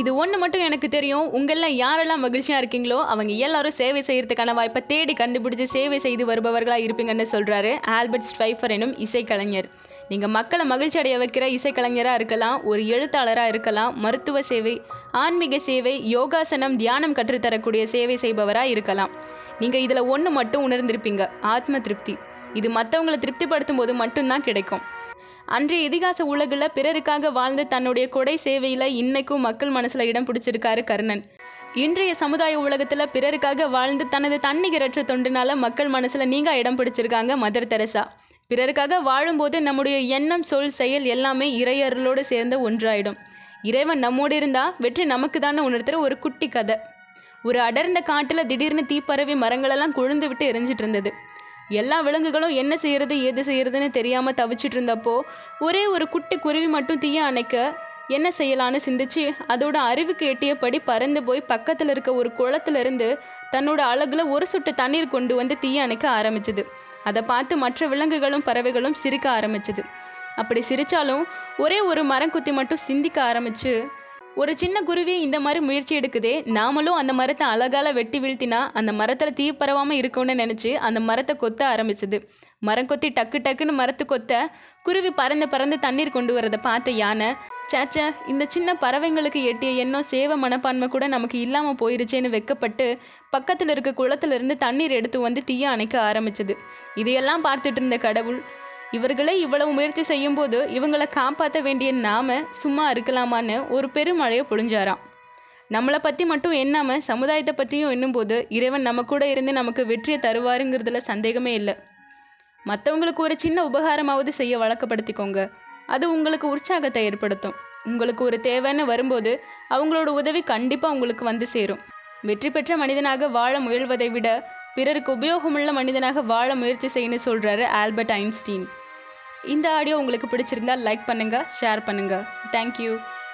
இது ஒன்று மட்டும் எனக்கு தெரியும். உங்களில் யாரெல்லாம் மகிழ்ச்சியாக இருக்கீங்களோ அவங்க எல்லாரும் சேவை செய்யறதுக்கான வாய்ப்பை தேடி கண்டுபிடிச்சு சேவை செய்து வருபவர்களாக இருப்பீங்கன்னு சொல்கிறாரு ஆல்பர்ட் ஸ்ட்ரைஃபர் எனும் இசைக்கலைஞர். நீங்கள் மக்களை மகிழ்ச்சி அடைய வைக்கிற இசைக்கலைஞராக இருக்கலாம் ஒரு எழுத்தாளராக இருக்கலாம் மருத்துவ சேவை ஆன்மீக சேவை யோகாசனம் தியானம் கற்றுத்தரக்கூடிய சேவை செய்பவராக இருக்கலாம். நீங்கள் இதில் ஒன்று மட்டும் உணர்ந்திருப்பீங்க ஆத்ம திருப்தி. இது மற்றவங்களை திருப்திப்படுத்தும் போது மட்டும்தான் கிடைக்கும். அன்றைய இதிகாச உலகில் பிறருக்காக வாழ்ந்து தன்னுடைய கொடை சேவையில் இன்னைக்கும் மக்கள் மனசில் இடம் பிடிச்சிருக்காரு கர்ணன். இன்றைய சமுதாய உலகத்தில் பிறருக்காக வாழ்ந்து தனது தன்னிகரற்ற தொண்டுனால மக்கள் மனசில் நீங்க இடம் பிடிச்சிருக்காங்க மதர் தெரசா. பிறருக்காக வாழும்போது நம்முடைய எண்ணம் சொல் செயல் எல்லாமே இறையர்களோடு சேர்ந்த ஒன்றாயிடும். இறைவன் நம்மோடு இருந்தா வெற்றி நமக்கு தானே உணர்த்துற ஒரு குட்டி கதை. ஒரு அடர்ந்த காட்டில் திடீர்னு தீப்பரவி மரங்களெல்லாம் கொழுந்து விட்டு எரிஞ்சிட்டு இருந்தது. எல்லா விலங்குகளும் என்ன செய்யறது ஏது செய்யறதுன்னு தெரியாம தவிச்சிட்டு இருந்தப்போ ஒரே ஒரு குட்டி குருவி மட்டும் தீய அணைக்க என்ன செய்யலான்னு சிந்திச்சு அதோட அறிவுக்கு எட்டியபடி பறந்து போய் பக்கத்துல இருக்க ஒரு குளத்துல இருந்து தன்னோட அழகுல ஒரு சொட்டு தண்ணீர் கொண்டு வந்து தீய அணைக்க ஆரம்பிச்சது. அதை பார்த்து மற்ற விலங்குகளும் பறவைகளும் சிரிக்க ஆரம்பிச்சது. அப்படி சிரிச்சாலும் ஒரே ஒரு மரங்குத்தி மட்டும் சிந்திக்க ஆரம்பிச்சு ஒரு சின்ன குருவி இந்த மாதிரி முயற்சி எடுக்குதே நாமளும் அந்த மரத்தை அழகால வெட்டி வீழ்த்தினா அந்த மரத்துல தீ பரவாம இருக்கும்னு நினைச்சு அந்த மரத்தை கொத்த ஆரம்பிச்சது. மரம் கொத்தி டக்கு டக்குன்னு மரத்து கொத்த குருவி பறந்து பறந்து தண்ணீர் கொண்டு வரதை பார்த்த யானை சேச்சே இந்த சின்ன பறவைங்களுக்கு எட்டிய எண்ணம் சேவை மனப்பான்மை கூட நமக்கு இல்லாம போயிருச்சேன்னு வெக்கப்பட்டு பக்கத்துல இருக்க குளத்துல இருந்து தண்ணீர் எடுத்து வந்து தீய அணைக்க ஆரம்பிச்சது. இதையெல்லாம் பார்த்துட்டு இருந்த கடவுள் இவர்களே இவ்வளவு முயற்சி செய்யும்போது இவங்களை காப்பாற்ற வேண்டிய நாம சும்மா இருக்கலாமான்னு ஒரு பெருமழையை பொழிஞ்சாராம். நம்மளை பற்றி மட்டும் எண்ணாம சமுதாயத்தை பற்றியும் எண்ணும்போது இறைவன் நம்ம கூட இருந்து நமக்கு வெற்றியை தருவாருங்கிறதுல சந்தேகமே இல்லை. மற்றவங்களுக்கு ஒரு சின்ன உபகாரமாவது செய்ய வழக்கப்படுத்திக்கோங்க. அது உங்களுக்கு உற்சாகத்தை ஏற்படுத்தும். உங்களுக்கு ஒரு தேவைன்னு வரும்போது அவங்களோட உதவி கண்டிப்பாக உங்களுக்கு வந்து சேரும். வெற்றி பெற்ற மனிதனாக வாழ முயல்வதை விட பிறருக்கு உபயோகமுள்ள மனிதனாக வாழ முயற்சி செய்யணும்னு சொல்கிறாரு ஆல்பர்ட் ஐன்ஸ்டீன். இந்த ஆடியோ உங்களுக்கு பிடிச்சிருந்தா லைக் பண்ணுங்கள் ஷேர் பண்ணுங்கள் தேங்க்யூ